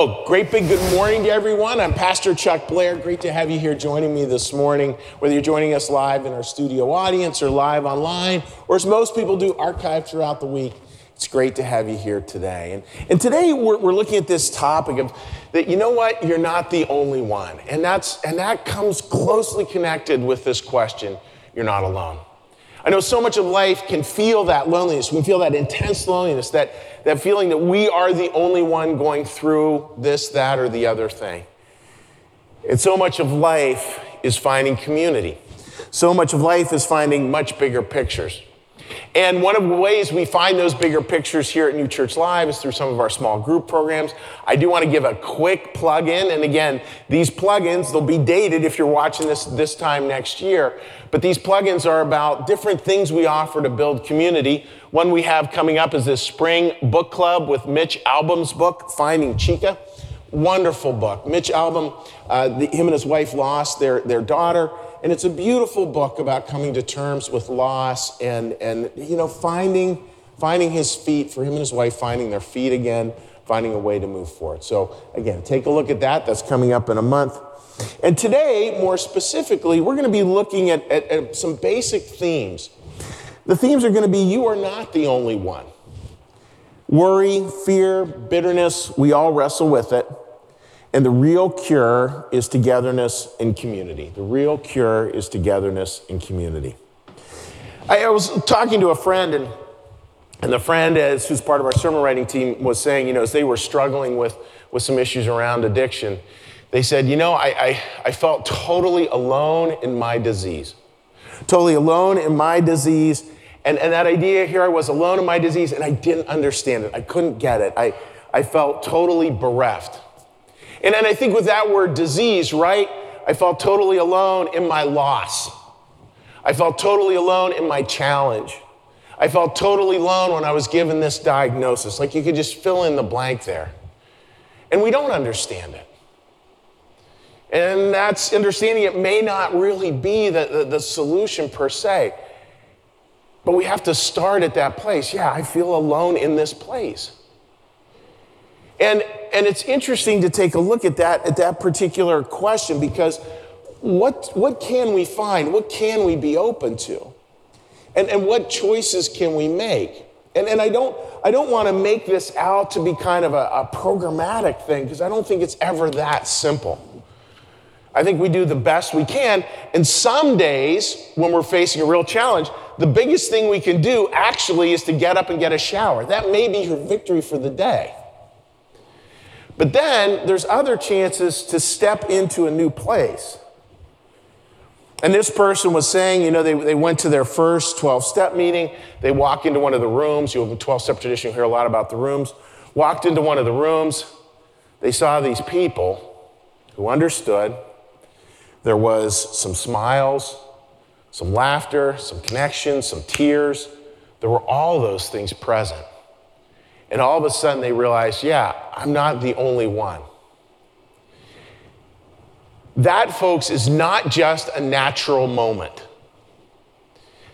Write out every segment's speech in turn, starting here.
Oh, great big good morning to everyone. I'm Pastor Chuck Blair. Great to have you here joining me this morning, whether you're joining us live in our studio audience or live online, or as most people do, archived throughout the week. It's great to have you here today. And, and today we're, we're looking at this topic of that, you know what, you're not the only one. And, that's, and that comes closely connected with this question you're not alone. I know so much of life can feel that loneliness. We can feel that intense loneliness, that, that feeling that we are the only one going through this, that, or the other thing. And so much of life is finding community. So much of life is finding much bigger pictures. And one of the ways we find those bigger pictures here at New Church Live is through some of our small group programs. I do want to give a quick plug in. And again, these plugins, they'll be dated if you're watching this this time next year. But these plugins are about different things we offer to build community. One we have coming up is this spring book club with Mitch Albom's book, Finding Chika. Wonderful book. Mitch Albom, uh, the, him and his wife lost their, their daughter and it's a beautiful book about coming to terms with loss and, and you know, finding, finding his feet, for him and his wife, finding their feet again, finding a way to move forward. So, again, take a look at that. That's coming up in a month. And today, more specifically, we're going to be looking at, at, at some basic themes. The themes are going to be you are not the only one. Worry, fear, bitterness, we all wrestle with it. And the real cure is togetherness and community. The real cure is togetherness and community. I, I was talking to a friend, and, and the friend, as, who's part of our sermon writing team, was saying, you know, as they were struggling with, with some issues around addiction, they said, you know, I, I, I felt totally alone in my disease. Totally alone in my disease. And, and that idea here, I was alone in my disease, and I didn't understand it. I couldn't get it. I, I felt totally bereft. And then I think with that word disease, right? I felt totally alone in my loss. I felt totally alone in my challenge. I felt totally alone when I was given this diagnosis. Like you could just fill in the blank there. And we don't understand it. And that's understanding it may not really be the, the, the, solution per se. But we have to start at that place. Yeah, I feel alone in this place. And, and it's interesting to take a look at that, at that particular question because what, what can we find? What can we be open to? And, and what choices can we make? And, and I don't, I don't want to make this out to be kind of a, a programmatic thing because I don't think it's ever that simple. I think we do the best we can. And some days, when we're facing a real challenge, the biggest thing we can do actually is to get up and get a shower. That may be your victory for the day. But then there's other chances to step into a new place. And this person was saying, you know, they, they went to their first 12 step meeting. They walk into one of the rooms. You have a 12 step tradition, you hear a lot about the rooms. Walked into one of the rooms. They saw these people who understood. There was some smiles, some laughter, some connection, some tears. There were all those things present. And all of a sudden they realize, yeah, I'm not the only one. That, folks, is not just a natural moment.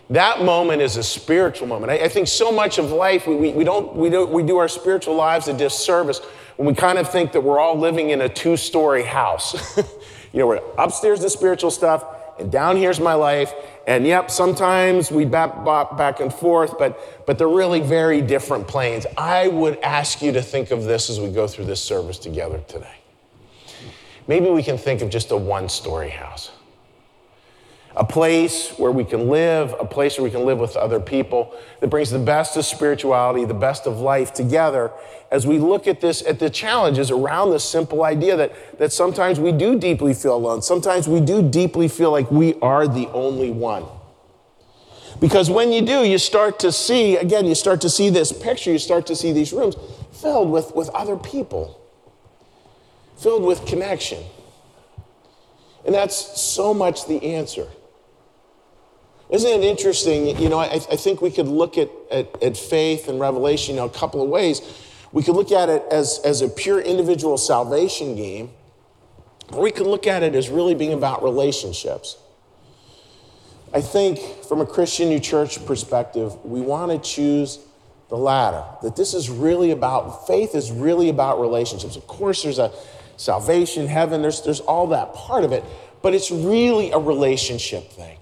That moment is a spiritual moment. I, I think so much of life, we, we, we, don't, we, don't, we do our spiritual lives a disservice when we kind of think that we're all living in a two story house. you know, we're upstairs the spiritual stuff, and down here's my life, and yep, sometimes we bop, bop back and forth, but, but they're really very different planes. I would ask you to think of this as we go through this service together today. Maybe we can think of just a one story house a place where we can live, a place where we can live with other people that brings the best of spirituality, the best of life together as we look at this, at the challenges around this simple idea that, that sometimes we do deeply feel alone. Sometimes we do deeply feel like we are the only one. Because when you do, you start to see, again, you start to see this picture, you start to see these rooms filled with, with other people, filled with connection. And that's so much the answer. Isn't it interesting? You know, I, I think we could look at, at, at, faith and revelation you know, a couple of ways. We could look at it as, as a pure individual salvation game, or we could look at it as really being about relationships. I think from a Christian New Church perspective, we want to choose the latter, that this is really about, faith is really about relationships. Of course, there's a salvation, heaven, there's, there's all that part of it, but it's really a relationship thing.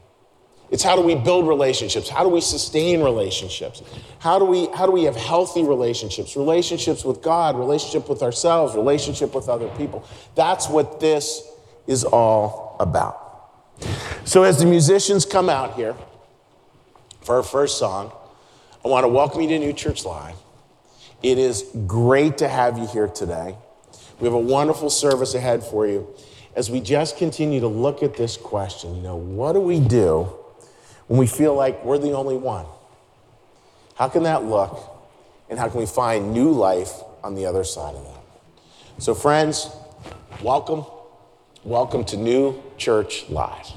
It's how do we build relationships? How do we sustain relationships? How do we, how do we have healthy relationships? Relationships with God, relationship with ourselves, relationship with other people. That's what this is all about. So as the musicians come out here for our first song, I want to welcome you to New Church Live. It is great to have you here today. We have a wonderful service ahead for you as we just continue to look at this question. You know, what do we do when we feel like we're the only one? How can that look? And how can we find new life on the other side of that? So, friends, welcome. Welcome to New Church Live.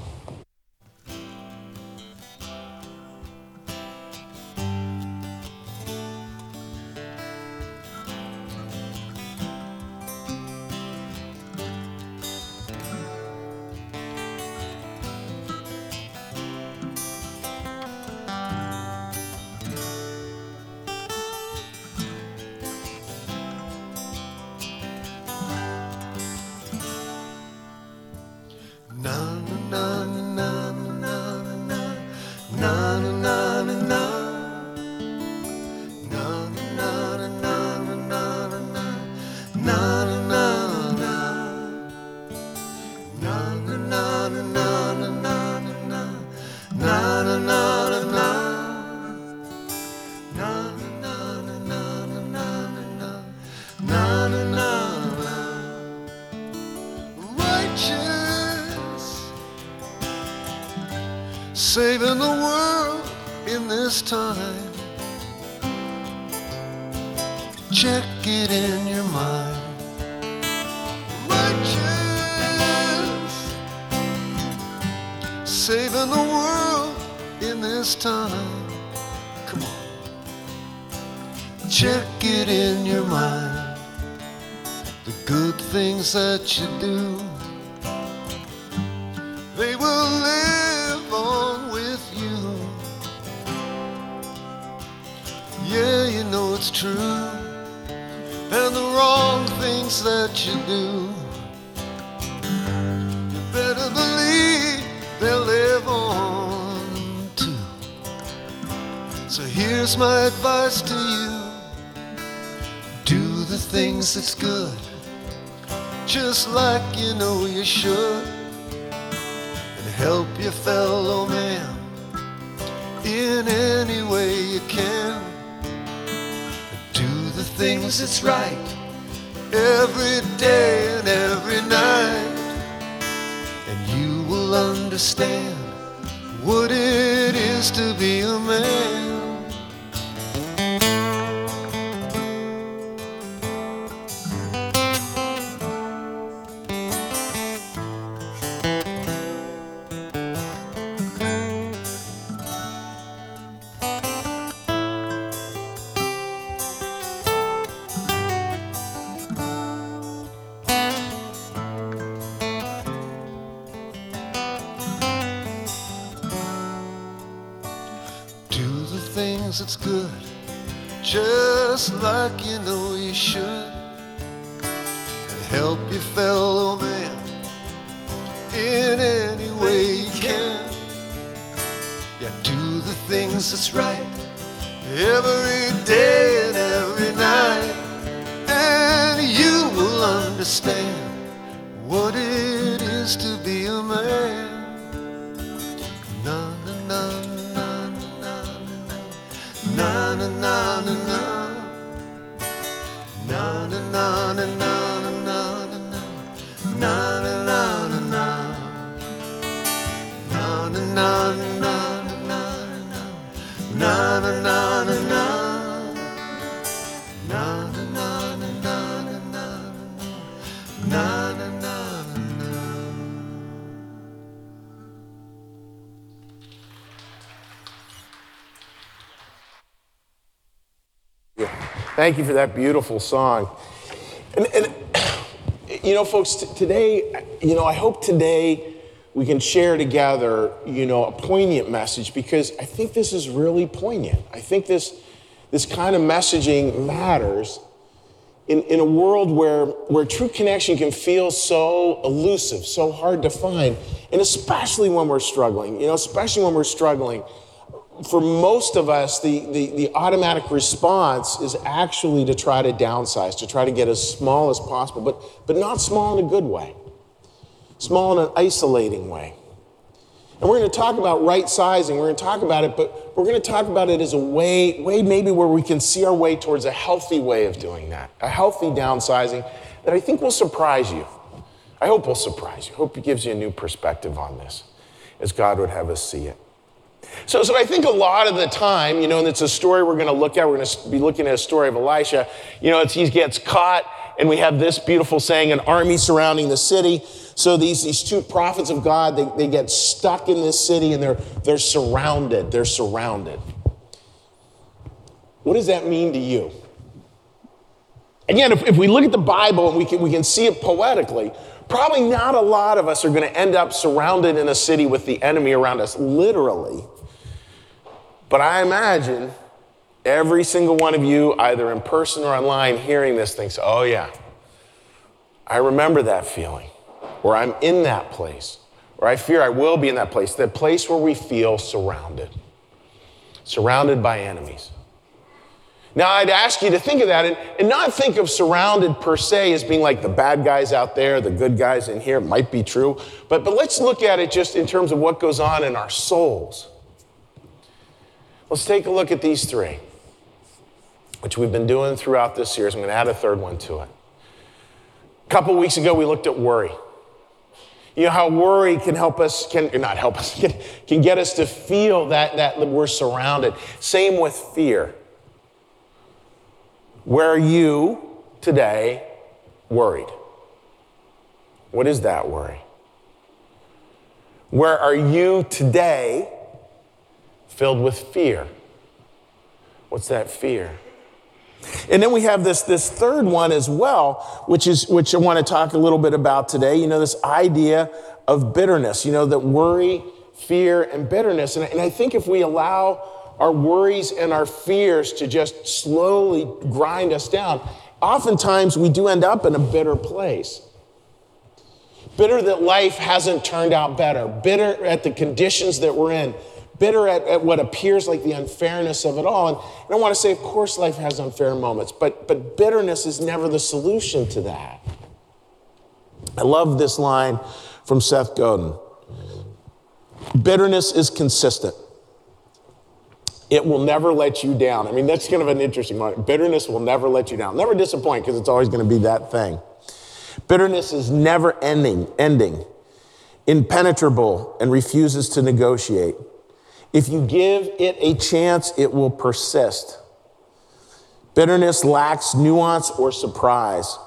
Saving the world in this time. Come on. Check it in your mind. The good things that you do, they will live on with you. Yeah, you know it's true. And the wrong things that you do, here's my advice to you do the things that's good, just like you know you should, and help your fellow man in any way you can. Do the things that's right every day and every night, and you will understand what it is to be a man. Things that's right every day and every night. And you will understand Thank you for that beautiful song. And, and you know, folks, t- today, you know, I hope today we can share together, you know, a poignant message because I think this is really poignant. I think this, this kind of messaging matters in, in a world where, where true connection can feel so elusive, so hard to find, and especially when we're struggling, you know, especially when we're struggling. For most of us, the, the, the automatic response is actually to try to downsize, to try to get as small as possible, but, but not small in a good way, small in an isolating way. And we're going to talk about right sizing. We're going to talk about it, but we're going to talk about it as a way, way maybe where we can see our way towards a healthy way of doing that, a healthy downsizing that I think will surprise you. I hope will surprise you. I hope it gives you a new perspective on this as God would have us see it. So, so I think a lot of the time, you know, and it's a story we're going to look at. We're going to be looking at a story of Elisha. You know, he gets caught, and we have this beautiful saying: an army surrounding the city. So these, these two prophets of God, they, they get stuck in this city and they're, they're surrounded. They're surrounded. What does that mean to you? Again, if, if we look at the Bible and we can, we can see it poetically, probably not a lot of us are going to end up surrounded in a city with the enemy around us, literally. But I imagine every single one of you, either in person or online, hearing this thinks, oh, yeah, I remember that feeling or I'm in that place, or I fear I will be in that place, the place where we feel surrounded, surrounded by enemies. Now, I'd ask you to think of that and, and not think of surrounded per se as being like the bad guys out there, the good guys in here. Might be true, but, but let's look at it just in terms of what goes on in our souls. Let's take a look at these three, which we've been doing throughout this series. I'm going to add a third one to it. A couple weeks ago, we looked at worry. You know how worry can help us, can not help us, can, can get us to feel that, that we're surrounded. Same with fear. Where are you today worried? What is that worry? Where are you today filled with fear? What's that fear? And then we have this, this third one as well, which is which I want to talk a little bit about today. You know, this idea of bitterness, you know, that worry, fear, and bitterness. And, and I think if we allow our worries and our fears to just slowly grind us down, oftentimes we do end up in a bitter place. Bitter that life hasn't turned out better, bitter at the conditions that we're in, bitter at, at, what appears like the unfairness of it all. And, and I want to say, of course, life has unfair moments, but, but bitterness is never the solution to that. I love this line from Seth Godin Bitterness is consistent. It will never let you down. I mean, that's kind of an interesting one. Bitterness will never let you down. Never disappoint because it's always going to be that thing. Bitterness is never ending, ending, impenetrable, and refuses to negotiate. If you give it a chance, it will persist. Bitterness lacks nuance or surprise.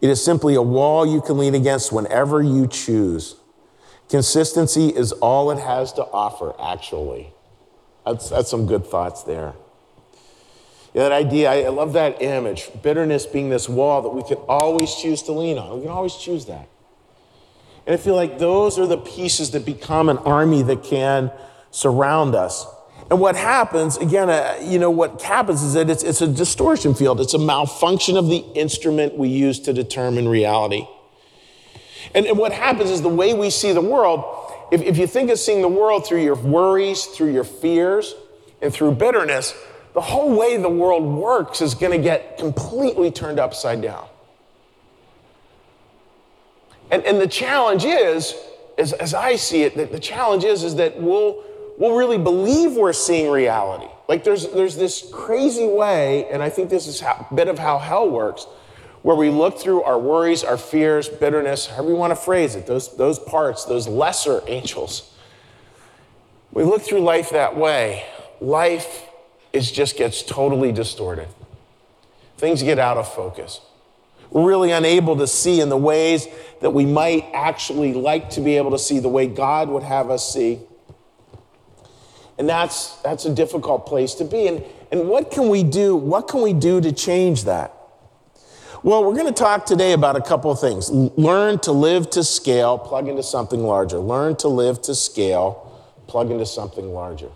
It is simply a wall you can lean against whenever you choose. Consistency is all it has to offer, actually. That's, that's some good thoughts there. Yeah, that idea, I love that image. Bitterness being this wall that we can always choose to lean on. We can always choose that. And I feel like those are the pieces that become an army that can surround us. And what happens, again, uh, you know, what happens is that it's, it's a distortion field. It's a malfunction of the instrument we use to determine reality. And, and what happens is the way we see the world, if, if you think of seeing the world through your worries, through your fears, and through bitterness, the whole way the world works is going to get completely turned upside down. And, and the challenge is, as, as I see it, that the challenge is, is that we'll, we'll really believe we're seeing reality. Like there's, there's this crazy way, and I think this is a bit of how hell works, where we look through our worries, our fears, bitterness, however you want to phrase it, those, those parts, those lesser angels. We look through life that way. Life is just gets totally distorted. Things get out of focus. We're really unable to see in the ways that we might actually like to be able to see, the way God would have us see. And that's, that's a difficult place to be. And, and what can we do? What can we do to change that? Well, we're going to talk today about a couple of things. Learn to live to scale, plug into something larger. Learn to live to scale, plug into something larger.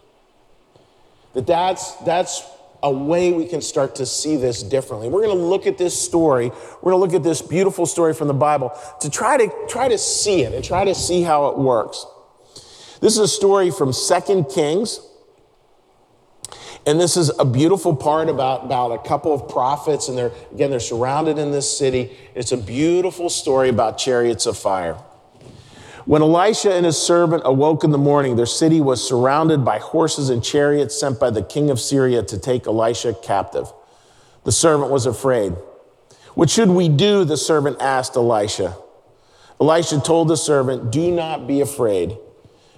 That that's, that's a way we can start to see this differently. We're going to look at this story. We're going to look at this beautiful story from the Bible to try to try to see it and try to see how it works. This is a story from Second Kings. And this is a beautiful part about, about a couple of prophets, and they're again they're surrounded in this city. It's a beautiful story about chariots of fire. When Elisha and his servant awoke in the morning, their city was surrounded by horses and chariots sent by the king of Syria to take Elisha captive. The servant was afraid. What should we do? The servant asked Elisha. Elisha told the servant, Do not be afraid,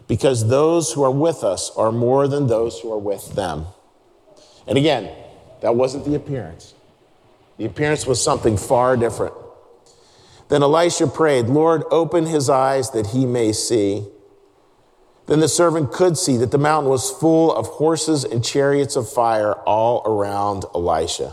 because those who are with us are more than those who are with them. And again, that wasn't the appearance. The appearance was something far different. Then Elisha prayed, Lord, open his eyes that he may see. Then the servant could see that the mountain was full of horses and chariots of fire all around Elisha.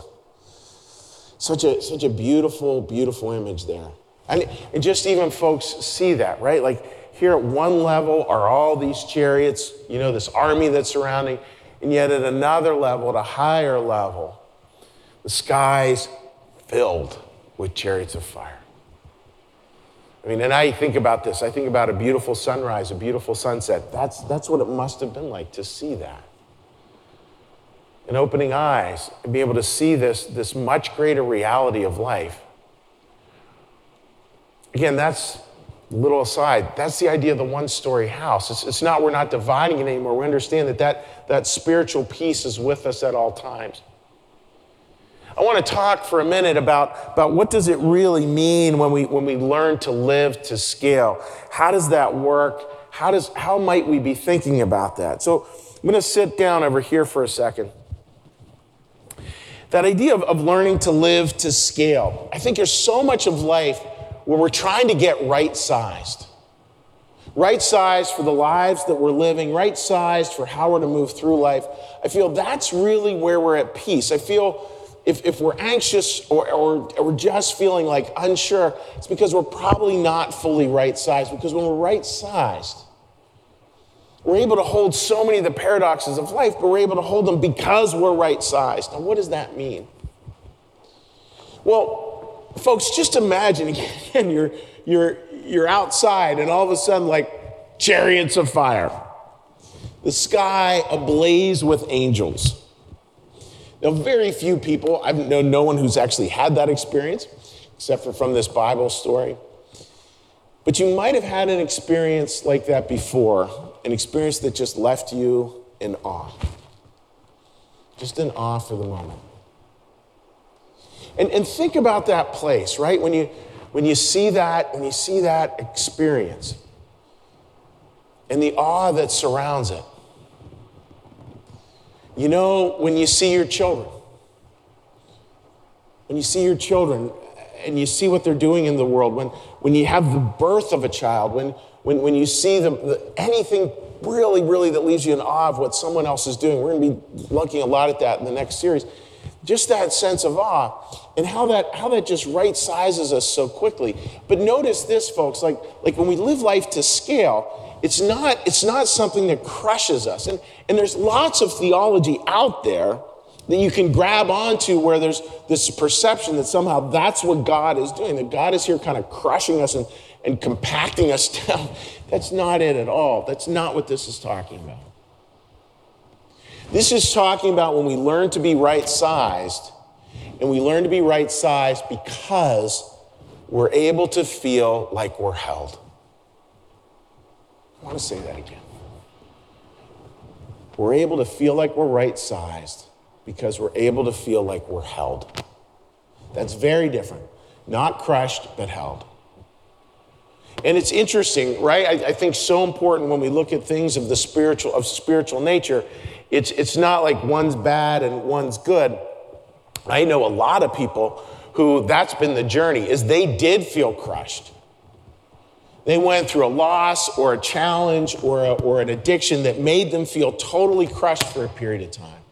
Such a, such a beautiful, beautiful image there. And, and just even folks see that, right? Like here at one level are all these chariots, you know, this army that's surrounding. And yet at another level, at a higher level, the sky's filled with chariots of fire. I mean, and I think about this. I think about a beautiful sunrise, a beautiful sunset. That's, that's what it must have been like to see that. And opening eyes and be able to see this, this much greater reality of life. Again, that's little aside, that's the idea of the one story house. It's, it's not, we're not dividing it anymore. We understand that, that that spiritual peace is with us at all times. I want to talk for a minute about, about what does it really mean when we, when we learn to live to scale? How does that work? How, does, how might we be thinking about that? So I'm going to sit down over here for a second. That idea of, of learning to live to scale. I think there's so much of life where we're trying to get right sized. Right sized for the lives that we're living, right sized for how we're to move through life. I feel that's really where we're at peace. I feel if, if we're anxious or, or, or we're just feeling like unsure, it's because we're probably not fully right sized. Because when we're right sized, we're able to hold so many of the paradoxes of life, but we're able to hold them because we're right sized. Now, what does that mean? Well, folks, just imagine again, you're, you're, you're outside and all of a sudden, like chariots of fire, the sky ablaze with angels. Now, very few people, I've known no one who's actually had that experience, except for from this Bible story. But you might have had an experience like that before, an experience that just left you in awe. Just in awe for the moment. And, and think about that place, right? When you, when you see that, when you see that experience and the awe that surrounds it. You know, when you see your children, when you see your children and you see what they're doing in the world, when, when you have the birth of a child, when, when, when you see the, the, anything really, really that leaves you in awe of what someone else is doing, we're going to be looking a lot at that in the next series. Just that sense of awe and how that, how that just right sizes us so quickly. But notice this, folks, like, like when we live life to scale, it's not, it's not something that crushes us. And, and there's lots of theology out there that you can grab onto where there's this perception that somehow that's what God is doing, that God is here kind of crushing us and, and compacting us down. That's not it at all. That's not what this is talking about. This is talking about when we learn to be right sized, and we learn to be right sized because we're able to feel like we're held. I want to say that again. We're able to feel like we're right sized because we're able to feel like we're held. That's very different. Not crushed, but held. And it's interesting, right? I, I, think so important when we look at things of the spiritual of spiritual nature. It's it's not like one's bad and one's good. I know a lot of people who that's been the journey is they did feel crushed. They went through a loss or a challenge or, a, or an addiction that made them feel totally crushed for a period of time.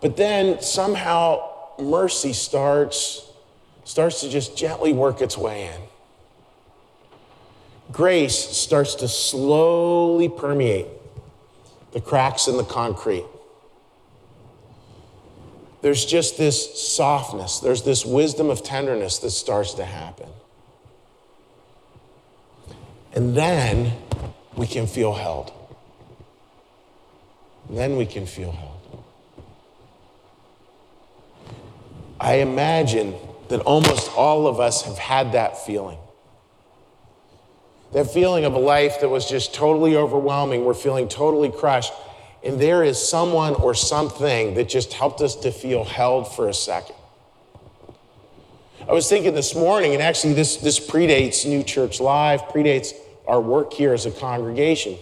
But then somehow mercy starts, starts to just gently work its way in. Grace starts to slowly permeate the cracks in the concrete. there's just this softness, there's this wisdom of tenderness that starts to happen. And then we can feel held. Then we can feel held. I imagine that almost all of us have had that feeling. That feeling of a life that was just totally overwhelming. We're feeling totally crushed. And there is someone or something that just helped us to feel held for a second. I was thinking this morning, and actually, this, this predates New Church Live, predates our work here as a congregation.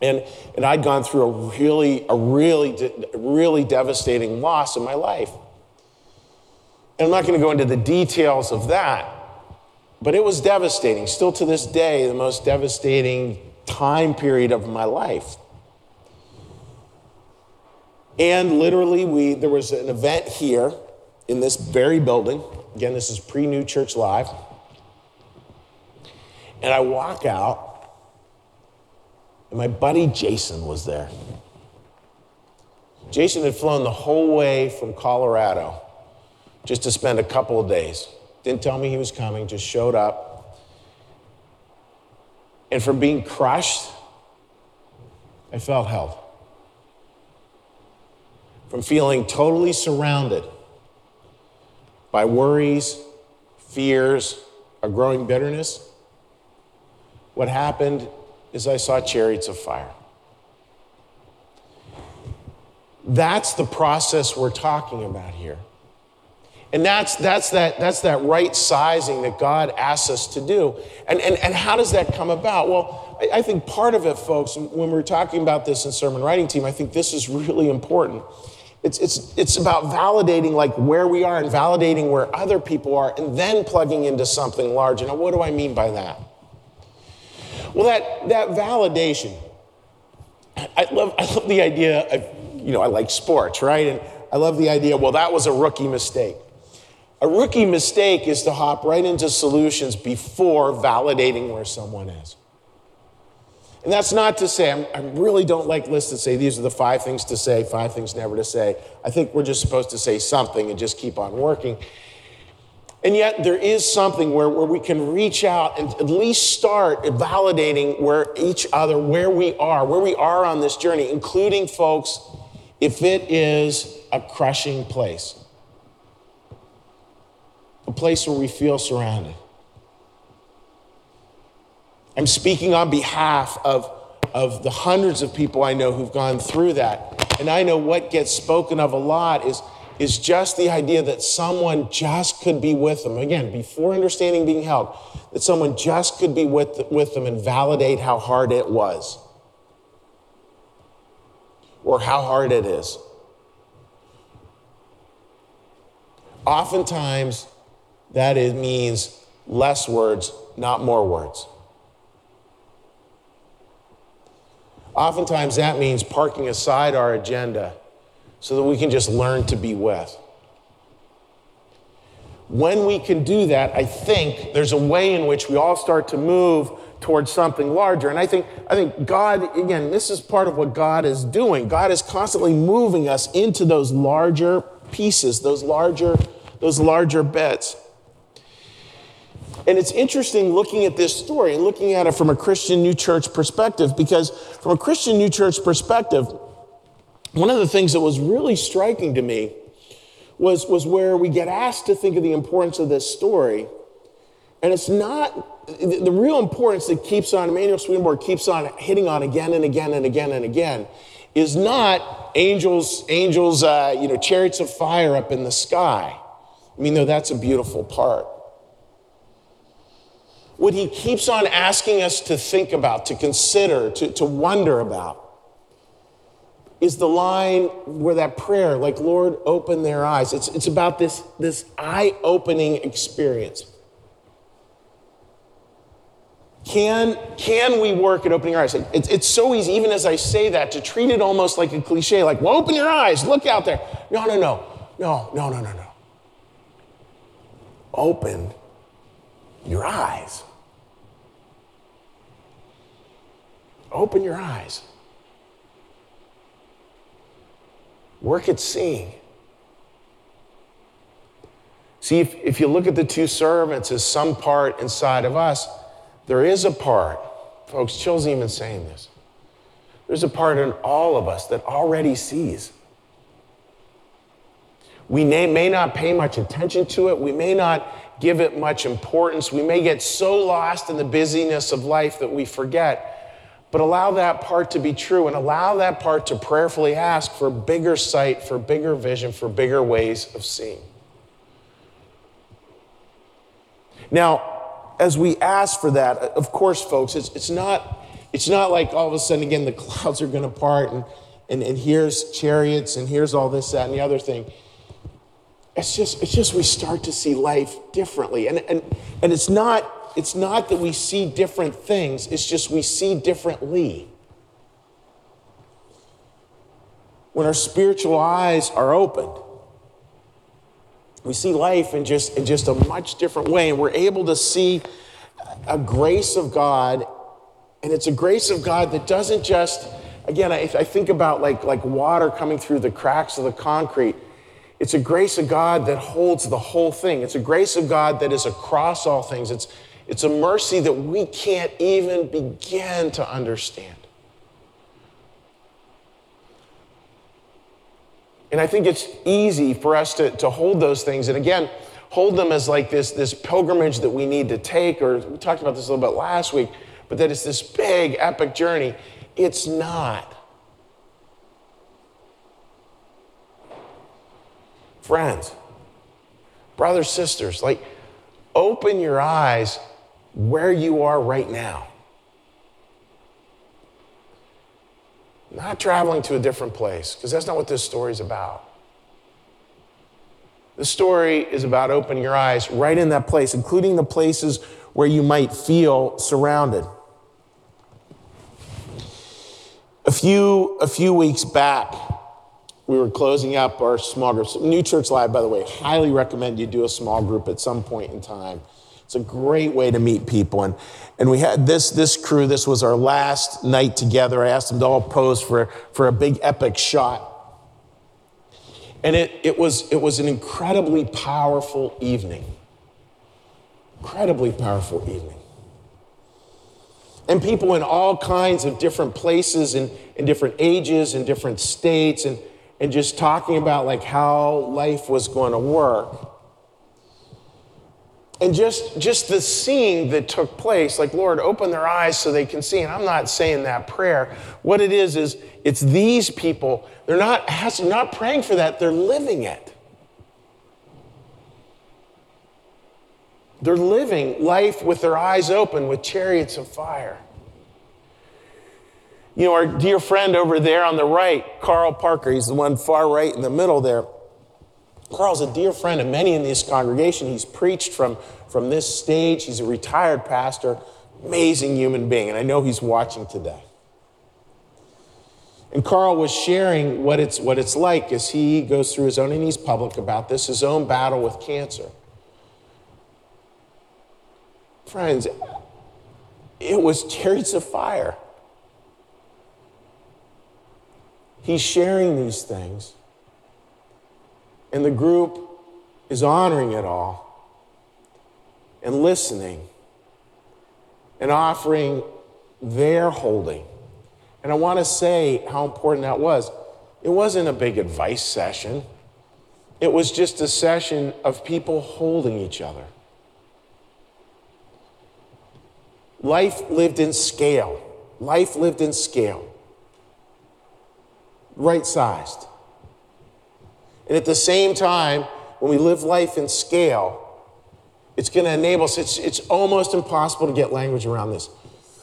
And, and I'd gone through a really, a really, really devastating loss in my life. And I'm not going to go into the details of that, but it was devastating. Still to this day, the most devastating time period of my life. And literally, we, there was an event here in this very building. Again, this is pre New Church Live. And I walk out, and my buddy Jason was there. Jason had flown the whole way from Colorado just to spend a couple of days. Didn't tell me he was coming, just showed up. And from being crushed, I felt held. From feeling totally surrounded by worries, fears, a growing bitterness, what happened is I saw chariots of fire. That's the process we're talking about here. And that's, that's, that, that's that right sizing that God asks us to do. And, and, and how does that come about? Well, I, I think part of it, folks, when we're talking about this in sermon writing team, I think this is really important. It's, it's, it's about validating like where we are and validating where other people are and then plugging into something larger. Now, what do I mean by that? Well, that, that validation, I love, I love the idea of, you know, I like sports, right? And I love the idea, well, that was a rookie mistake. A rookie mistake is to hop right into solutions before validating where someone is. And that's not to say, I'm, i really don't like lists that say these are the five things to say, five things never to say. I think we're just supposed to say something and just keep on working. And yet, there is something where, where we can reach out and at least start validating where each other, where we are, where we are on this journey, including folks, if it is a crushing place a place where we feel surrounded. I'm speaking on behalf of, of the hundreds of people I know who've gone through that. And I know what gets spoken of a lot is, is just the idea that someone just could be with them. Again, before understanding being held, that someone just could be with, with them and validate how hard it was or how hard it is. Oftentimes, that is, means less words, not more words. Oftentimes, that means parking aside our agenda so that we can just learn to be with. When we can do that, I think there's a way in which we all start to move towards something larger. And I think, I think God, again, this is part of what God is doing. God is constantly moving us into those larger pieces, those larger, those larger bits. And it's interesting looking at this story and looking at it from a Christian New Church perspective, because from a Christian New Church perspective, one of the things that was really striking to me was, was where we get asked to think of the importance of this story. And it's not the, the real importance that keeps on, Emanuel Swedenborg keeps on hitting on again and again and again and again, is not angels, angels, uh, you know, chariots of fire up in the sky. I mean, though that's a beautiful part what he keeps on asking us to think about, to consider, to, to wonder about is the line where that prayer, like, Lord, open their eyes. It's, it's about this, this eye opening experience. Can, can we work at opening our eyes? It's, it's so easy, even as I say that, to treat it almost like a cliche, like, well, open your eyes, look out there. No, no, no, no, no, no, no, no. Open your eyes. Open your eyes. Work at seeing. See, if, if you look at the two servants as some part inside of us, there is a part, folks, Chill's even saying this. There's a part in all of us that already sees. We may, may not pay much attention to it. We may not give it much importance. We may get so lost in the busyness of life that we forget. But allow that part to be true and allow that part to prayerfully ask for bigger sight, for bigger vision, for bigger ways of seeing. Now, as we ask for that, of course, folks, it's, it's, not, it's not like all of a sudden, again, the clouds are going to part and, and, and here's chariots and here's all this, that, and the other thing. It's just, it's just we start to see life differently. And, and, and it's, not, it's not that we see different things, it's just we see differently. When our spiritual eyes are opened, we see life in just, in just a much different way, and we're able to see a grace of God, and it's a grace of God that doesn't just, again, I, I think about like, like water coming through the cracks of the concrete. It's a grace of God that holds the whole thing. It's a grace of God that is across all things. It's, it's a mercy that we can't even begin to understand. And I think it's easy for us to, to hold those things. And again, hold them as like this, this pilgrimage that we need to take, or we talked about this a little bit last week, but that it's this big, epic journey. It's not. Friends, brothers, sisters, like open your eyes where you are right now. Not traveling to a different place, because that's not what this story is about. The story is about opening your eyes right in that place, including the places where you might feel surrounded. A few, a few weeks back, we were closing up our small groups. New Church Live, by the way, highly recommend you do a small group at some point in time. It's a great way to meet people. And, and we had this, this crew, this was our last night together. I asked them to all pose for, for a big epic shot. And it, it, was, it was an incredibly powerful evening. Incredibly powerful evening. And people in all kinds of different places and in different ages and different states and, and just talking about like how life was going to work. And just just the seeing that took place like lord open their eyes so they can see. And i'm not saying that prayer. What it is is it's these people. They're not asking not praying for that. They're living it. They're living life with their eyes open with chariots of fire you know our dear friend over there on the right carl parker he's the one far right in the middle there Carl's a dear friend of many in this congregation. He's preached from, from this stage. He's a retired pastor, amazing human being, and I know he's watching today. And Carl was sharing what it's, what it's like as he goes through his own, and he's public about this, his own battle with cancer. Friends, it was chariots of fire. He's sharing these things. And the group is honoring it all and listening and offering their holding. And I want to say how important that was. It wasn't a big advice session, it was just a session of people holding each other. Life lived in scale. Life lived in scale. Right sized. And at the same time, when we live life in scale, it's going to enable us, it's, it's almost impossible to get language around this.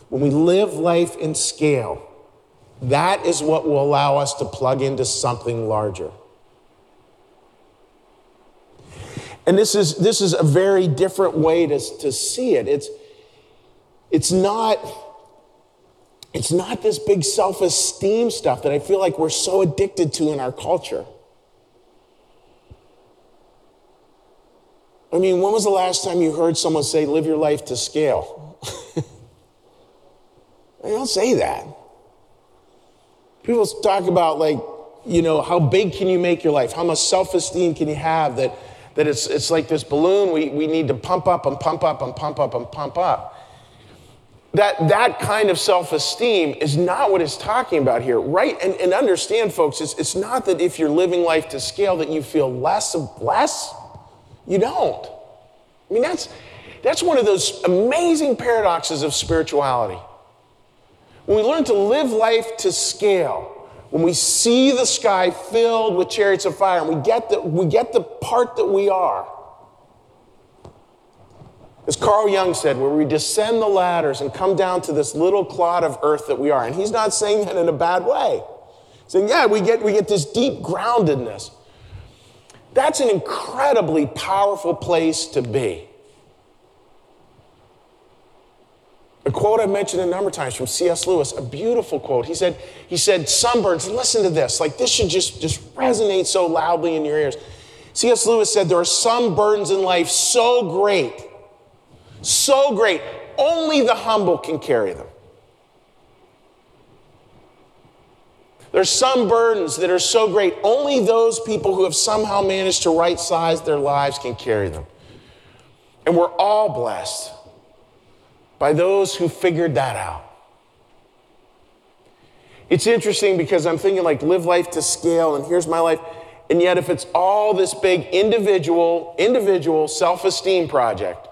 When we live life in scale, that is what will allow us to plug into something larger. And this is, this is a very different way to, to see it. It's, it's, not, it's not this big self esteem stuff that I feel like we're so addicted to in our culture. I mean, when was the last time you heard someone say, live your life to scale? they don't say that. People talk about, like, you know, how big can you make your life? How much self esteem can you have that, that it's, it's like this balloon we, we need to pump up and pump up and pump up and pump up. That, that kind of self esteem is not what it's talking about here, right? And, and understand, folks, it's, it's not that if you're living life to scale that you feel less of less. You don't. I mean, that's, that's one of those amazing paradoxes of spirituality. When we learn to live life to scale, when we see the sky filled with chariots of fire and we get the, we get the part that we are, as Carl Jung said, where we descend the ladders and come down to this little clod of earth that we are. And he's not saying that in a bad way. He's saying, yeah, we get, we get this deep groundedness. That's an incredibly powerful place to be. A quote I've mentioned a number of times from C.S. Lewis, a beautiful quote. He said, he said, sunburns, listen to this. Like this should just, just resonate so loudly in your ears. C.S. Lewis said, there are some burdens in life so great, so great, only the humble can carry them. There's some burdens that are so great, only those people who have somehow managed to right size their lives can carry them. And we're all blessed by those who figured that out. It's interesting because I'm thinking like live life to scale and here's my life. And yet if it's all this big individual, individual self-esteem project,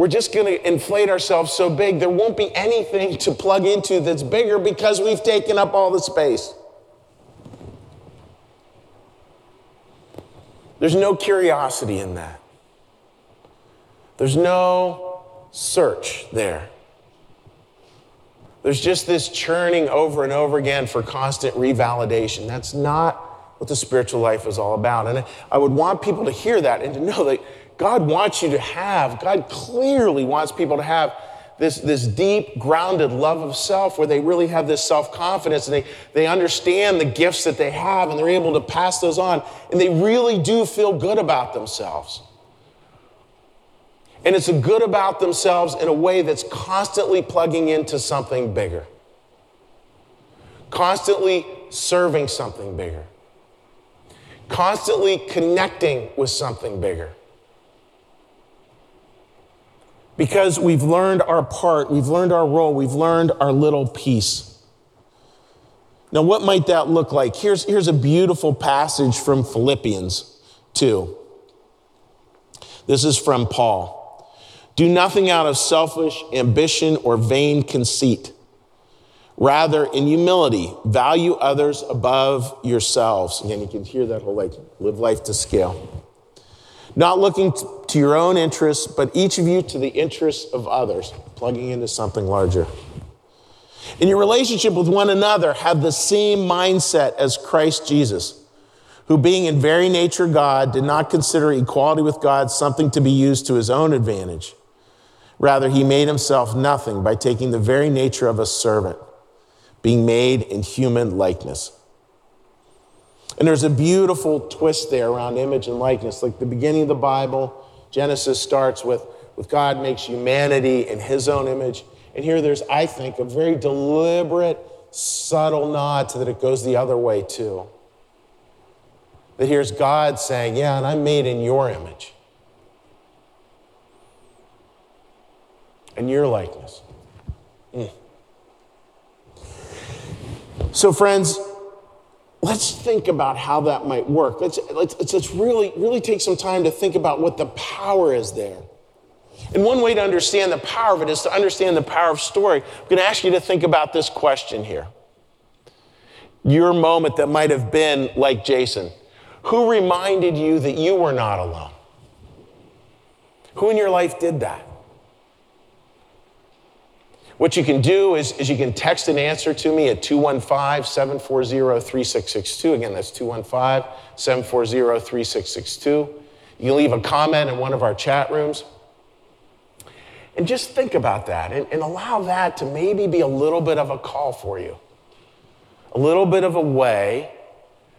we're just going to inflate ourselves so big there won't be anything to plug into that's bigger because we've taken up all the space. There's no curiosity in that. There's no search there. There's just this churning over and over again for constant revalidation. That's not what the spiritual life is all about. And I would want people to hear that and to know that God wants you to have, God clearly wants people to have this, this deep, grounded love of self where they really have this self confidence and they, they understand the gifts that they have and they're able to pass those on and they really do feel good about themselves. And it's a good about themselves in a way that's constantly plugging into something bigger, constantly serving something bigger, constantly connecting with something bigger because we've learned our part, we've learned our role, we've learned our little piece. Now, what might that look like? Here's, here's a beautiful passage from Philippians 2. This is from Paul. Do nothing out of selfish ambition or vain conceit. Rather, in humility, value others above yourselves. Again, you can hear that whole like live life to scale not looking to your own interests, but each of you to the interests of others, plugging into something larger. In your relationship with one another, have the same mindset as Christ Jesus, who, being in very nature God, did not consider equality with God something to be used to his own advantage. Rather, he made himself nothing by taking the very nature of a servant, being made in human likeness. And there's a beautiful twist there around image and likeness. Like the beginning of the Bible, Genesis starts with, with God makes humanity in his own image. And here there's, I think, a very deliberate, subtle nod to that it goes the other way too. That here's God saying, Yeah, and I'm made in your image. And your likeness. Mm. So, friends, let's think about how that might work. Let's, let's, let's really, really take some time to think about what the power is there. And one way to understand the power of it is to understand the power of story. I'm going to ask you to think about this question here. Your moment that might have been like Jason. Who reminded you that you were not alone? Who in your life did that? What you can do is, is you can text an answer to me at 215 740 3662. Again, that's 215 740 3662. You can leave a comment in one of our chat rooms. And just think about that and, and allow that to maybe be a little bit of a call for you, a little bit of a way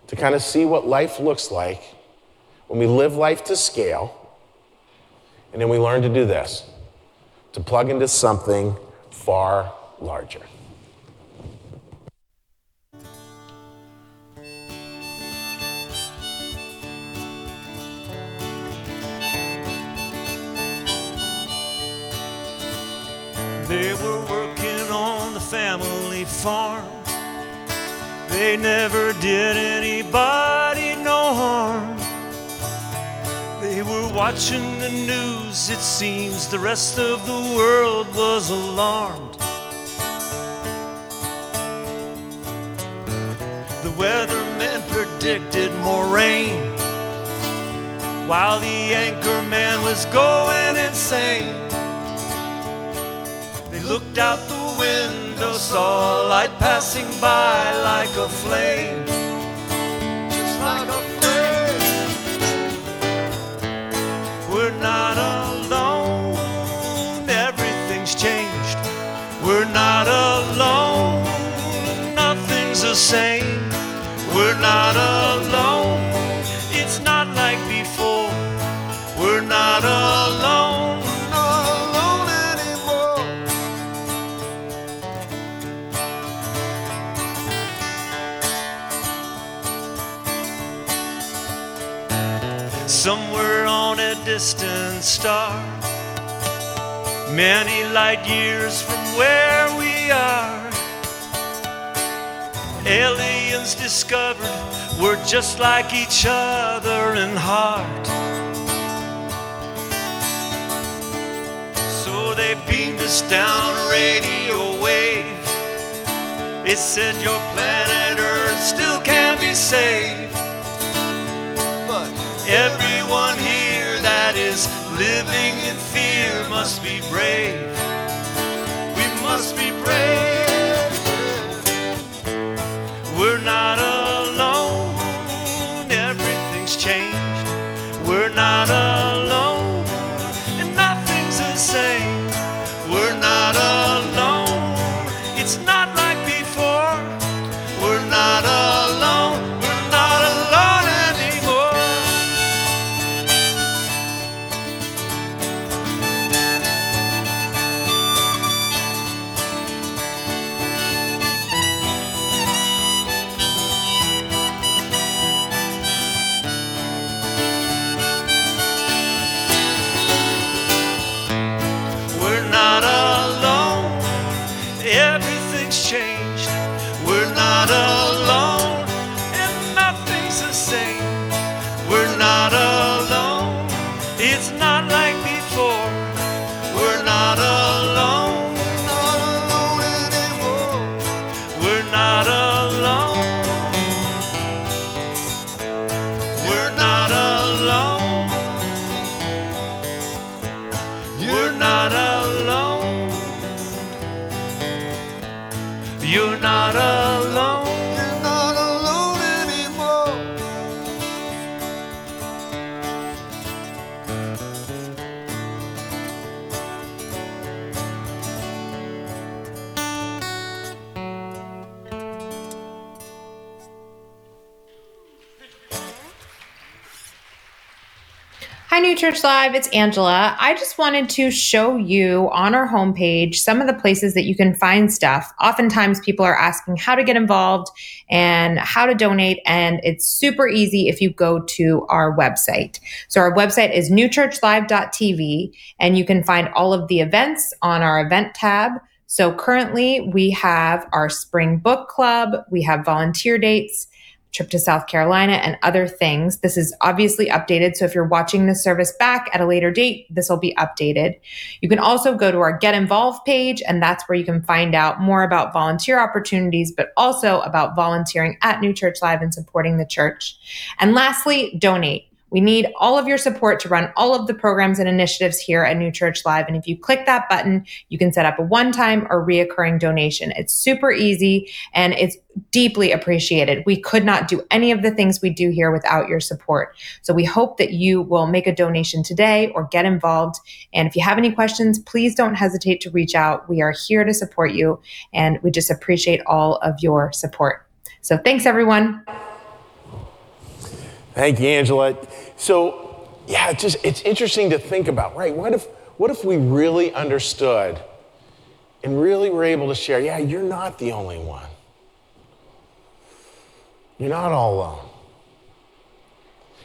to kind of see what life looks like when we live life to scale. And then we learn to do this to plug into something far larger. They were working on the family farm. They never did anybody no harm. They were watching the news, it seems the rest of the world was alarmed. The weatherman predicted more rain while the anchor man was going insane. They looked out the window, saw light passing by like a flame. Distant star, many light years from where we are. Aliens discovered we're just like each other in heart. So they beamed us down a radio wave. It said your planet Earth still can be saved. But Everyone here living in fear must be brave. We must be brave. We're not alone. Everything's changed. We're not alone. Church Live. It's Angela. I just wanted to show you on our homepage some of the places that you can find stuff. Oftentimes, people are asking how to get involved and how to donate, and it's super easy if you go to our website. So, our website is newchurchlive.tv, and you can find all of the events on our event tab. So, currently, we have our spring book club, we have volunteer dates trip to South Carolina and other things. This is obviously updated. So if you're watching this service back at a later date, this will be updated. You can also go to our Get Involved page, and that's where you can find out more about volunteer opportunities, but also about volunteering at New Church Live and supporting the church. And lastly, donate. We need all of your support to run all of the programs and initiatives here at New Church Live. And if you click that button, you can set up a one time or reoccurring donation. It's super easy and it's deeply appreciated. We could not do any of the things we do here without your support. So we hope that you will make a donation today or get involved. And if you have any questions, please don't hesitate to reach out. We are here to support you and we just appreciate all of your support. So thanks, everyone. Thank you, Angela. So, yeah, it's just it's interesting to think about, right? What if what if we really understood and really were able to share, yeah, you're not the only one. You're not all alone.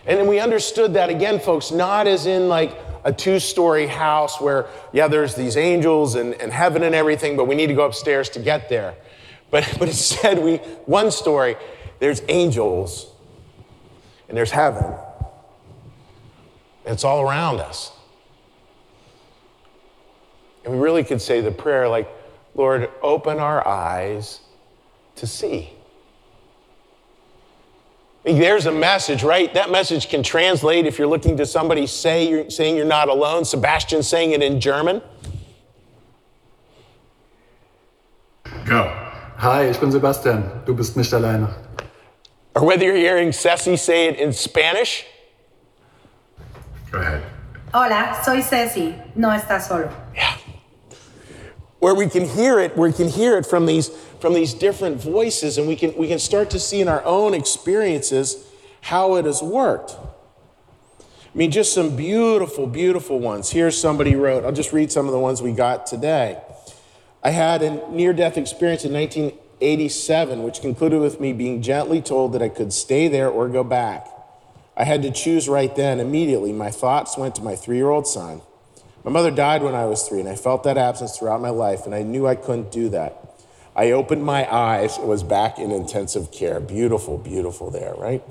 And then we understood that again, folks, not as in like a two story house where, yeah, there's these angels and, and heaven and everything, but we need to go upstairs to get there. But, but instead, we, one story, there's angels and there's heaven. It's all around us. And we really could say the prayer like, Lord, open our eyes to see. There's a message, right? That message can translate if you're looking to somebody say you're saying you're not alone. Sebastian saying it in German. Go. Hi, ich bin Sebastian. Du bist nicht alleine. Or whether you're hearing Ceci say it in Spanish. Go ahead. Hola, soy Ceci. No estás solo. Yeah. Where we can hear it, where we can hear it from these from these different voices, and we can we can start to see in our own experiences how it has worked. I mean, just some beautiful, beautiful ones. Here's somebody wrote, I'll just read some of the ones we got today. I had a near death experience in 1987, which concluded with me being gently told that I could stay there or go back. I had to choose right then. Immediately, my thoughts went to my three year old son. My mother died when I was three, and I felt that absence throughout my life, and I knew I couldn't do that. I opened my eyes and was back in intensive care. Beautiful, beautiful there, right?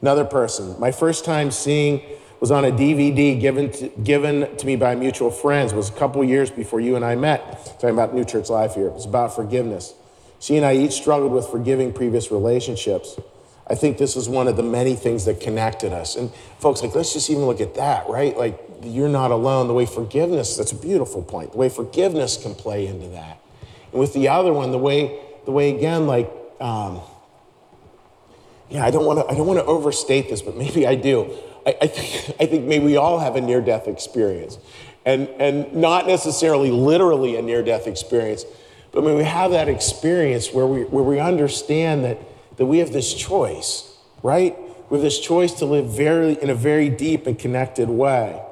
Another person, my first time seeing was on a DVD given to, given to me by mutual friends. It was a couple years before you and I met. Talking about New Church Live here. It was about forgiveness. She and I each struggled with forgiving previous relationships. I think this was one of the many things that connected us. And folks, like, let's just even look at that, right? Like, you're not alone. The way forgiveness, that's a beautiful point. The way forgiveness can play into that. And with the other one, the way, the way again, like, um, yeah, I don't want to, I don't want to overstate this, but maybe I do. I, I, think, I think maybe we all have a near death experience. And, and not necessarily literally a near death experience, but when we have that experience where we, where we understand that, that we have this choice, right? We have this choice to live very, in a very deep and connected way.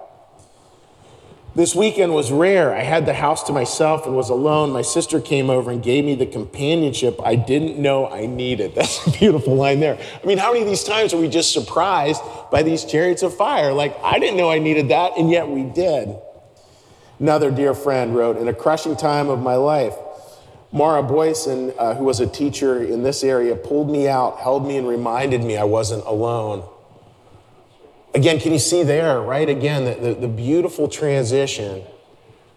This weekend was rare. I had the house to myself and was alone. My sister came over and gave me the companionship I didn't know I needed. That's a beautiful line there. I mean, how many of these times are we just surprised by these chariots of fire? Like, I didn't know I needed that, and yet we did. Another dear friend wrote In a crushing time of my life, Mara Boyson, uh, who was a teacher in this area, pulled me out, held me, and reminded me I wasn't alone. Again, can you see there, right? Again, the, the, the beautiful transition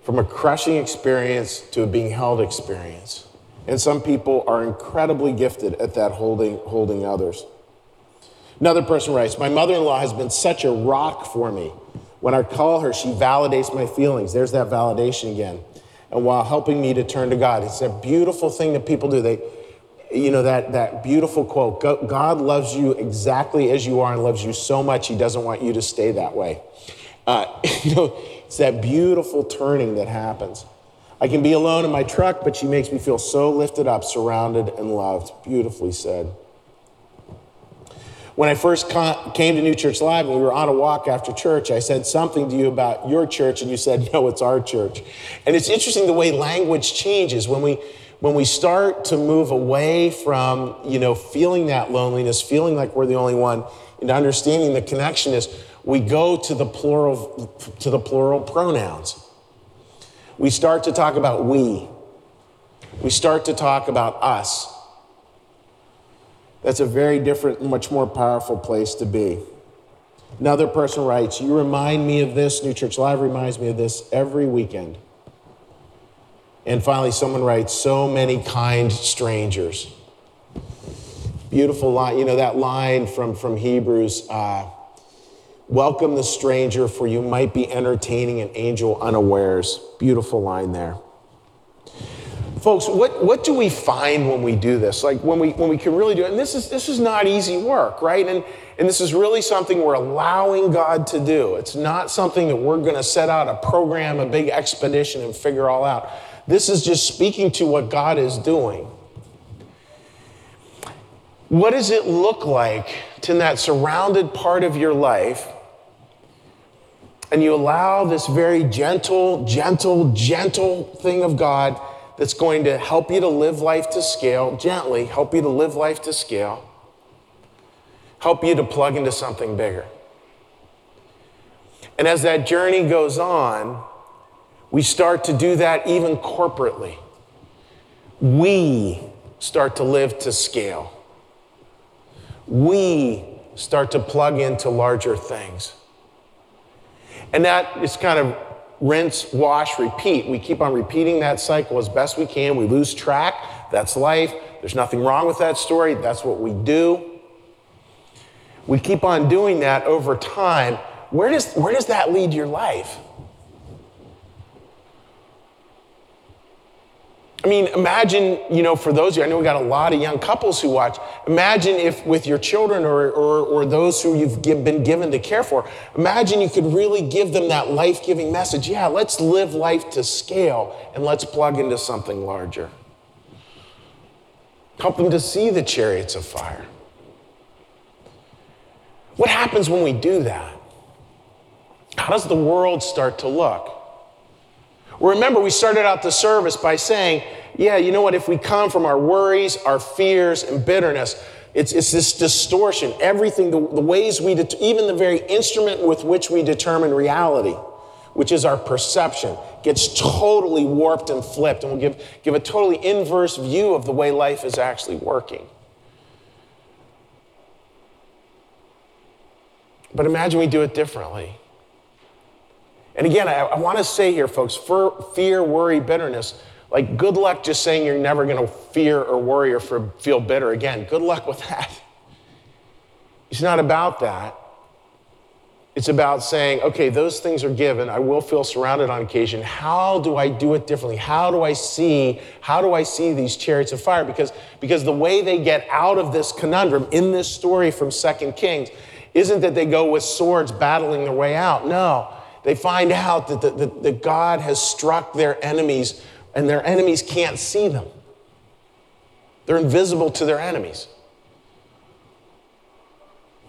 from a crushing experience to a being held experience. And some people are incredibly gifted at that holding, holding others. Another person writes My mother in law has been such a rock for me. When I call her, she validates my feelings. There's that validation again. And while helping me to turn to God, it's a beautiful thing that people do. They, you know, that, that beautiful quote God loves you exactly as you are and loves you so much, he doesn't want you to stay that way. Uh, you know, it's that beautiful turning that happens. I can be alone in my truck, but she makes me feel so lifted up, surrounded, and loved. Beautifully said. When I first came to New Church Live and we were on a walk after church, I said something to you about your church, and you said, No, it's our church. And it's interesting the way language changes when we when we start to move away from, you know, feeling that loneliness, feeling like we're the only one, and understanding the connection is we go to the plural to the plural pronouns. We start to talk about we. We start to talk about us. That's a very different, much more powerful place to be. Another person writes, You remind me of this. New Church Live reminds me of this every weekend. And finally, someone writes, so many kind strangers. Beautiful line, you know, that line from, from Hebrews uh, welcome the stranger, for you might be entertaining an angel unawares. Beautiful line there. Folks, what, what do we find when we do this? Like when we when we can really do it, and this is this is not easy work, right? And and this is really something we're allowing God to do. It's not something that we're gonna set out a program, a big expedition, and figure all out. This is just speaking to what God is doing. What does it look like to in that surrounded part of your life? And you allow this very gentle, gentle, gentle thing of God that's going to help you to live life to scale, gently help you to live life to scale, help you to plug into something bigger. And as that journey goes on, we start to do that even corporately. We start to live to scale. We start to plug into larger things. And that is kind of rinse, wash, repeat. We keep on repeating that cycle as best we can. We lose track. That's life. There's nothing wrong with that story. That's what we do. We keep on doing that over time. Where does, where does that lead your life? I mean, imagine, you know, for those of you, I know we got a lot of young couples who watch. Imagine if with your children or, or, or those who you've give, been given to care for, imagine you could really give them that life giving message. Yeah, let's live life to scale and let's plug into something larger. Help them to see the chariots of fire. What happens when we do that? How does the world start to look? Remember, we started out the service by saying, yeah, you know what? If we come from our worries, our fears, and bitterness, it's, it's this distortion. Everything, the, the ways we, det- even the very instrument with which we determine reality, which is our perception, gets totally warped and flipped and will give, give a totally inverse view of the way life is actually working. But imagine we do it differently. And again, I, I want to say here, folks, for fear, worry, bitterness, like good luck just saying you're never going to fear or worry or feel bitter again. Good luck with that. It's not about that. It's about saying, okay, those things are given. I will feel surrounded on occasion. How do I do it differently? How do I see, how do I see these chariots of fire? Because, because the way they get out of this conundrum in this story from Second Kings isn't that they go with swords battling their way out. No. They find out that, the, that, that God has struck their enemies and their enemies can't see them. They're invisible to their enemies.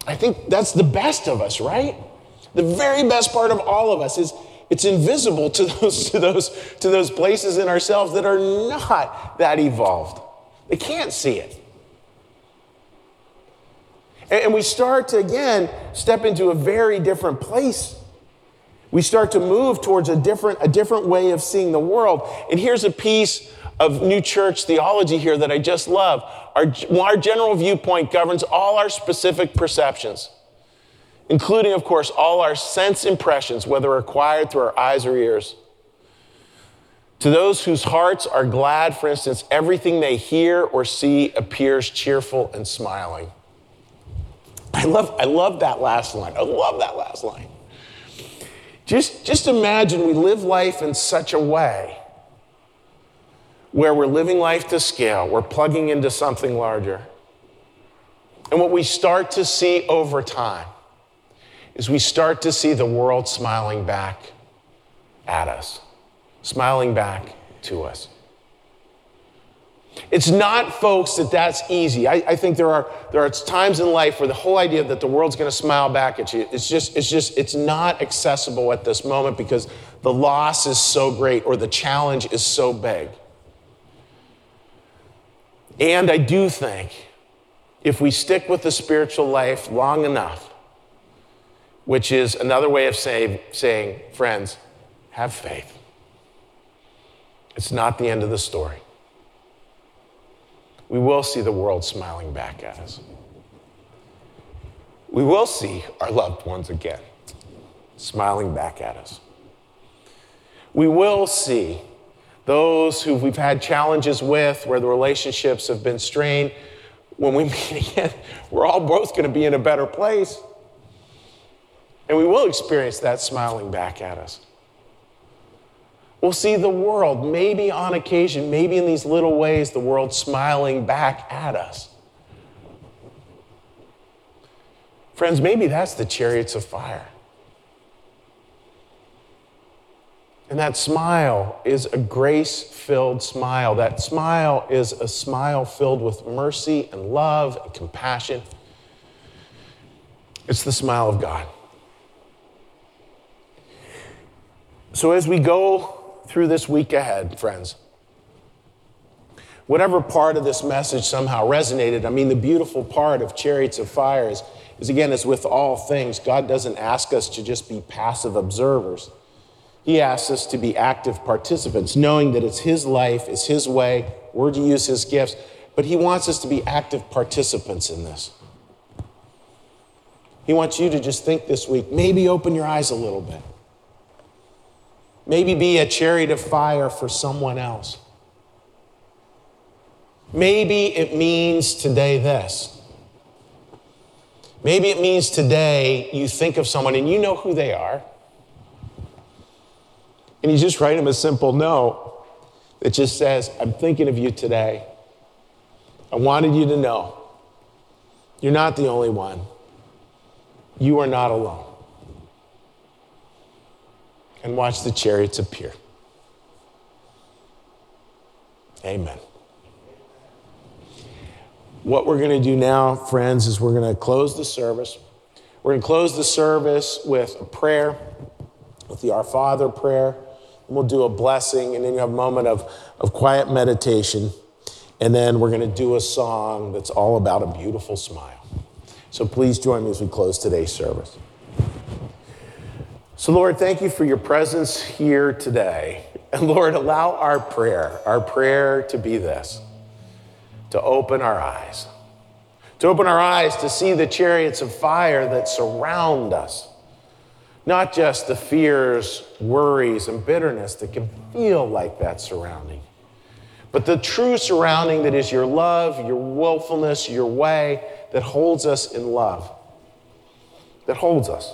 I think that's the best of us, right? The very best part of all of us is it's invisible to those, to those, to those places in ourselves that are not that evolved. They can't see it. And we start to, again, step into a very different place. We start to move towards a different, a different way of seeing the world. And here's a piece of new church theology here that I just love. Our, our general viewpoint governs all our specific perceptions, including, of course, all our sense impressions, whether acquired through our eyes or ears. To those whose hearts are glad, for instance, everything they hear or see appears cheerful and smiling. I love, I love that last line. I love that last line. Just, just imagine we live life in such a way where we're living life to scale, we're plugging into something larger. And what we start to see over time is we start to see the world smiling back at us, smiling back to us. It's not, folks, that that's easy. I, I, think there are, there are times in life where the whole idea that the world's going to smile back at you, it's just, it's just, it's not accessible at this moment because the loss is so great or the challenge is so big. And I do think if we stick with the spiritual life long enough, which is another way of say, saying, friends, have faith. It's not the end of the story we will see the world smiling back at us. We will see our loved ones again smiling back at us. We will see those who we've had challenges with, where the relationships have been strained. When we meet again, we're all both going to be in a better place. And we will experience that smiling back at us. We'll see the world, maybe on occasion, maybe in these little ways, the world smiling back at us. Friends, maybe that's the chariots of fire. And that smile is a grace filled smile. That smile is a smile filled with mercy and love and compassion. It's the smile of God. So as we go through this week ahead, friends. Whatever part of this message somehow resonated, I mean, the beautiful part of Chariots of Fire is, is again, as with all things, God doesn't ask us to just be passive observers. He asks us to be active participants, knowing that it's His life, it's His way, we're to use His gifts. but He wants us to be active participants in this. He wants you to just think this week, maybe open your eyes a little bit. Maybe be a chariot of fire for someone else. Maybe it means today this. Maybe it means today you think of someone and you know who they are. And you just write them a simple note that just says, I'm thinking of you today. I wanted you to know you're not the only one. You are not alone. And watch the chariots appear. Amen. What we're going to do now, friends, is we're going to close the service. We're going to close the service with a prayer, with the Our Father prayer. And we'll do a blessing, and then you have a moment of, of quiet meditation. And then we're going to do a song that's all about a beautiful smile. So please join me as we close today's service. So, Lord, thank you for your presence here today. And Lord, allow our prayer, our prayer to be this to open our eyes, to open our eyes to see the chariots of fire that surround us, not just the fears, worries, and bitterness that can feel like that surrounding, but the true surrounding that is your love, your willfulness, your way that holds us in love, that holds us,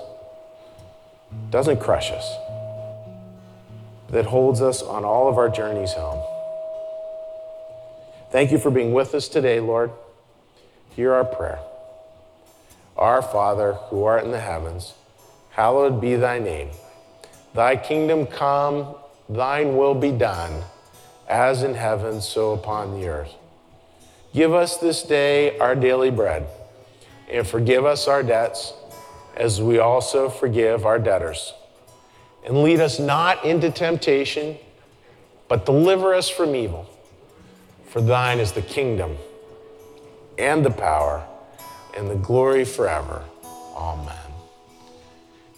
doesn't crush us, that holds us on all of our journeys home. Thank you for being with us today, Lord. Hear our prayer. Our Father, who art in the heavens, hallowed be thy name. Thy kingdom come, thine will be done, as in heaven, so upon the earth. Give us this day our daily bread, and forgive us our debts, as we also forgive our debtors. And lead us not into temptation, but deliver us from evil. For thine is the kingdom and the power and the glory forever. Amen.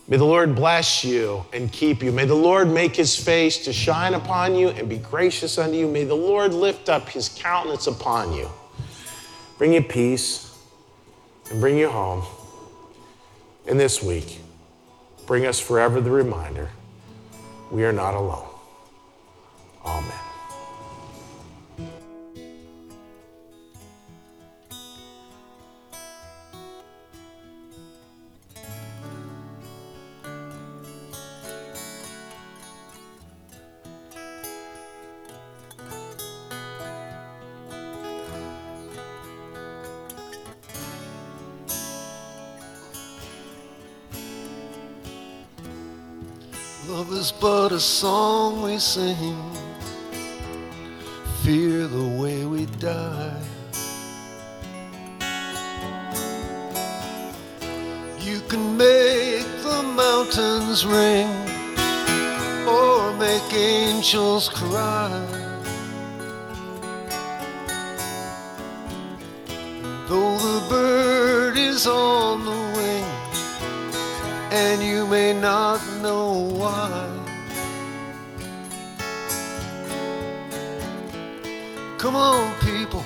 May the Lord bless you and keep you. May the Lord make his face to shine upon you and be gracious unto you. May the Lord lift up his countenance upon you, bring you peace, and bring you home. And this week, bring us forever the reminder we are not alone. Amen. But a song we sing. Fear the way we die. You can make the mountains ring or make angels cry. Though the bird is on the wing and you may not know why. Come on, people,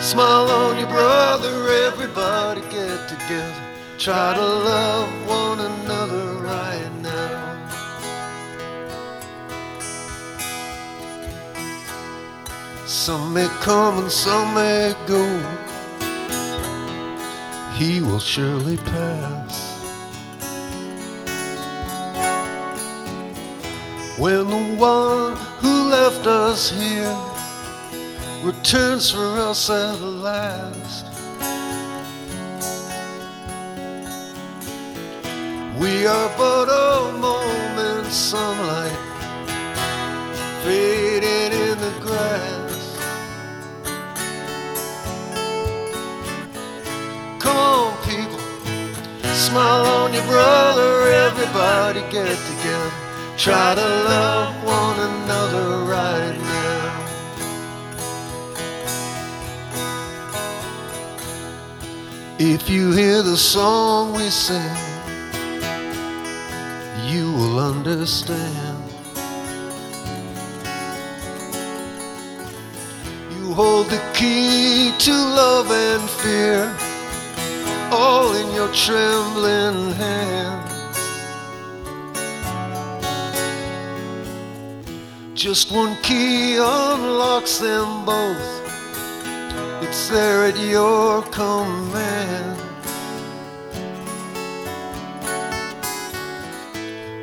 smile on your brother, everybody get together. Try to love one another right now. Some may come and some may go. He will surely pass. When the one who left us here returns for us at last, we are but a moment's sunlight fading in the grass. Come on, people, smile on your brother, everybody get together. Try to love one another right If you hear the song we sing, you will understand. You hold the key to love and fear, all in your trembling hand. Just one key unlocks them both. It's there at your command.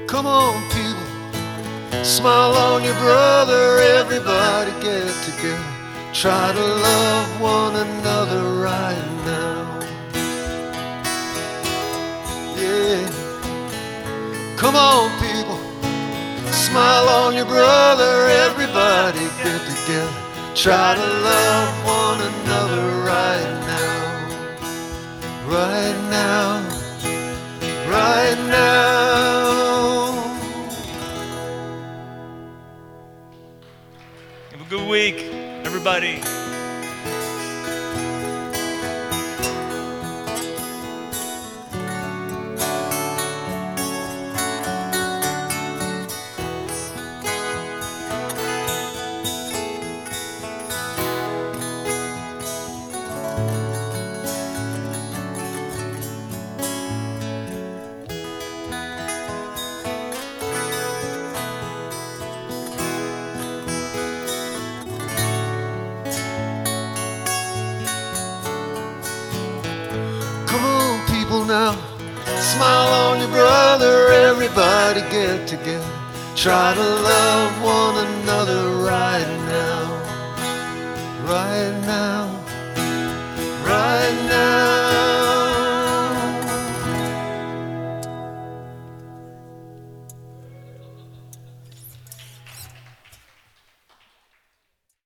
Come on, people, smile on your brother. Everybody get together. Try to love one another right now. Yeah. Come on, people. Smile on your brother. Everybody get together. Try to love one another right now. Right now. Right now. Have a good week, everybody. Everybody get together. Try to love one another right